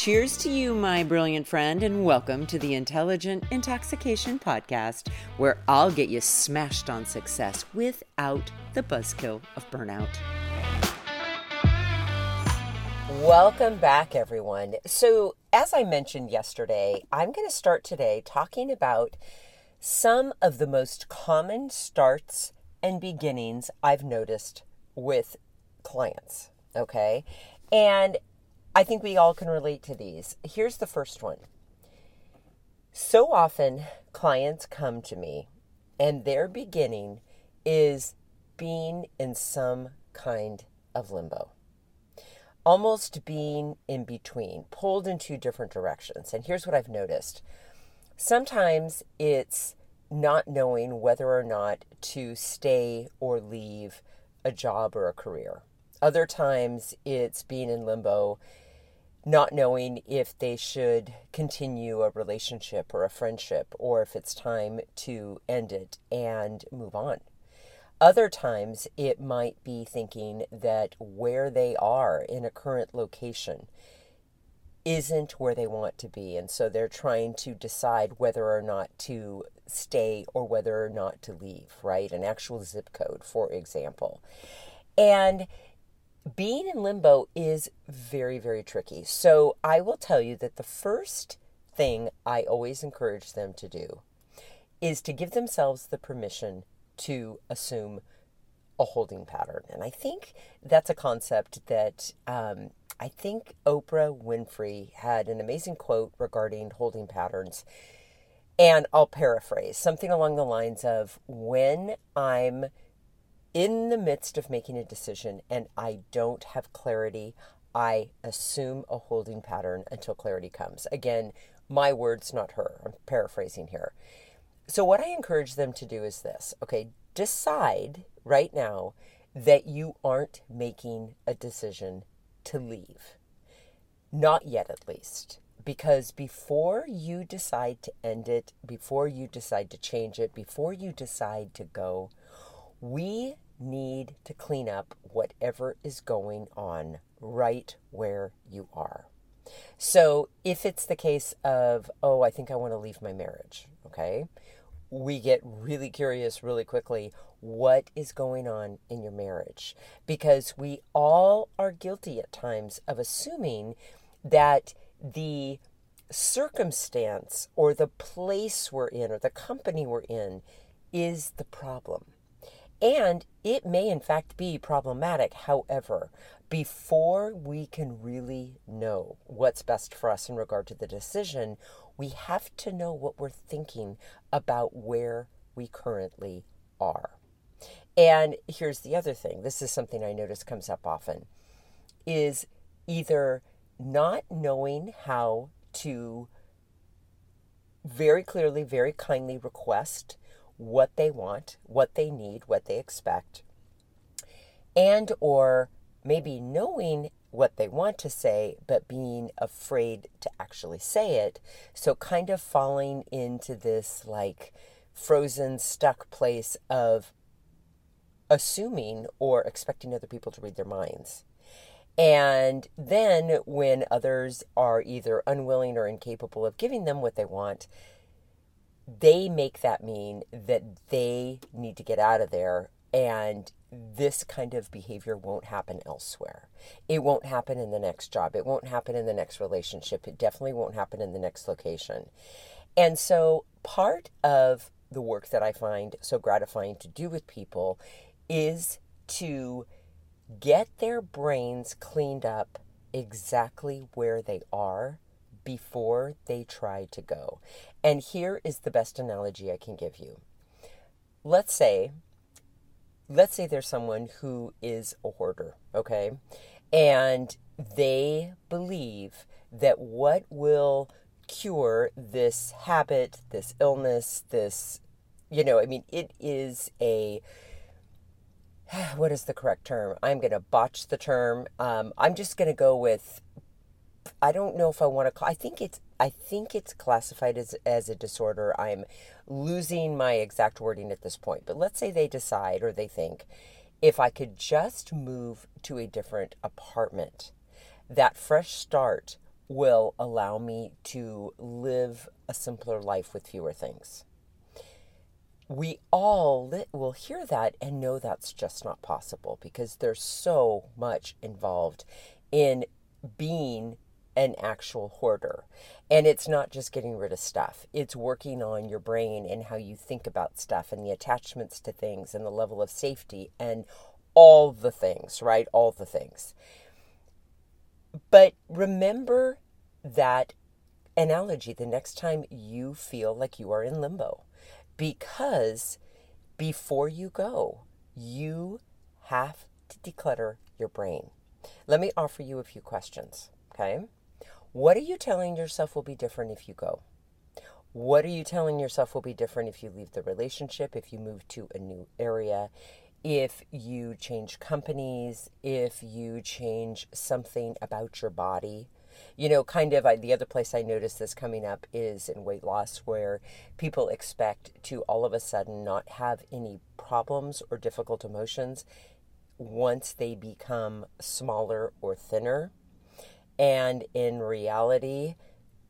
Cheers to you, my brilliant friend, and welcome to the Intelligent Intoxication Podcast, where I'll get you smashed on success without the buzzkill of burnout. Welcome back, everyone. So, as I mentioned yesterday, I'm going to start today talking about some of the most common starts and beginnings I've noticed with clients. Okay. And I think we all can relate to these. Here's the first one. So often, clients come to me and their beginning is being in some kind of limbo, almost being in between, pulled in two different directions. And here's what I've noticed sometimes it's not knowing whether or not to stay or leave a job or a career. Other times it's being in limbo not knowing if they should continue a relationship or a friendship or if it's time to end it and move on. Other times, it might be thinking that where they are in a current location isn't where they want to be. And so they're trying to decide whether or not to stay or whether or not to leave, right? An actual zip code, for example. And being in limbo is very, very tricky. So I will tell you that the first thing I always encourage them to do is to give themselves the permission to assume a holding pattern. And I think that's a concept that um, I think Oprah Winfrey had an amazing quote regarding holding patterns. And I'll paraphrase something along the lines of when I'm in the midst of making a decision and I don't have clarity, I assume a holding pattern until clarity comes. Again, my words, not her. I'm paraphrasing here. So, what I encourage them to do is this okay, decide right now that you aren't making a decision to leave. Not yet, at least. Because before you decide to end it, before you decide to change it, before you decide to go, we need to clean up whatever is going on right where you are. So, if it's the case of, oh, I think I want to leave my marriage, okay, we get really curious really quickly what is going on in your marriage because we all are guilty at times of assuming that the circumstance or the place we're in or the company we're in is the problem. And it may, in fact, be problematic. However, before we can really know what's best for us in regard to the decision, we have to know what we're thinking about where we currently are. And here's the other thing this is something I notice comes up often is either not knowing how to very clearly, very kindly request what they want, what they need, what they expect, and or maybe knowing what they want to say but being afraid to actually say it. So kind of falling into this like frozen stuck place of assuming or expecting other people to read their minds. And then when others are either unwilling or incapable of giving them what they want, they make that mean that they need to get out of there and this kind of behavior won't happen elsewhere. It won't happen in the next job. It won't happen in the next relationship. It definitely won't happen in the next location. And so, part of the work that I find so gratifying to do with people is to get their brains cleaned up exactly where they are before they try to go. And here is the best analogy I can give you. Let's say let's say there's someone who is a hoarder, okay? And they believe that what will cure this habit, this illness, this you know, I mean, it is a what is the correct term? I'm going to botch the term. Um, I'm just going to go with I don't know if I want to call. I think it's I think it's classified as as a disorder. I'm losing my exact wording at this point, but let's say they decide or they think if I could just move to a different apartment, that fresh start will allow me to live a simpler life with fewer things. We all will hear that and know that's just not possible because there's so much involved in being an actual hoarder. And it's not just getting rid of stuff, it's working on your brain and how you think about stuff and the attachments to things and the level of safety and all the things, right? All the things. But remember that analogy the next time you feel like you are in limbo because before you go, you have to declutter your brain. Let me offer you a few questions, okay? What are you telling yourself will be different if you go? What are you telling yourself will be different if you leave the relationship, if you move to a new area, if you change companies, if you change something about your body? You know, kind of I, the other place I notice this coming up is in weight loss, where people expect to all of a sudden not have any problems or difficult emotions once they become smaller or thinner. And in reality,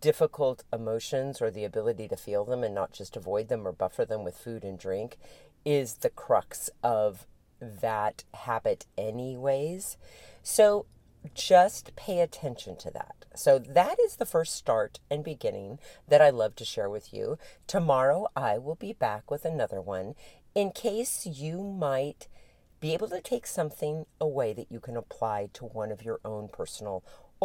difficult emotions or the ability to feel them and not just avoid them or buffer them with food and drink is the crux of that habit, anyways. So just pay attention to that. So, that is the first start and beginning that I love to share with you. Tomorrow, I will be back with another one in case you might be able to take something away that you can apply to one of your own personal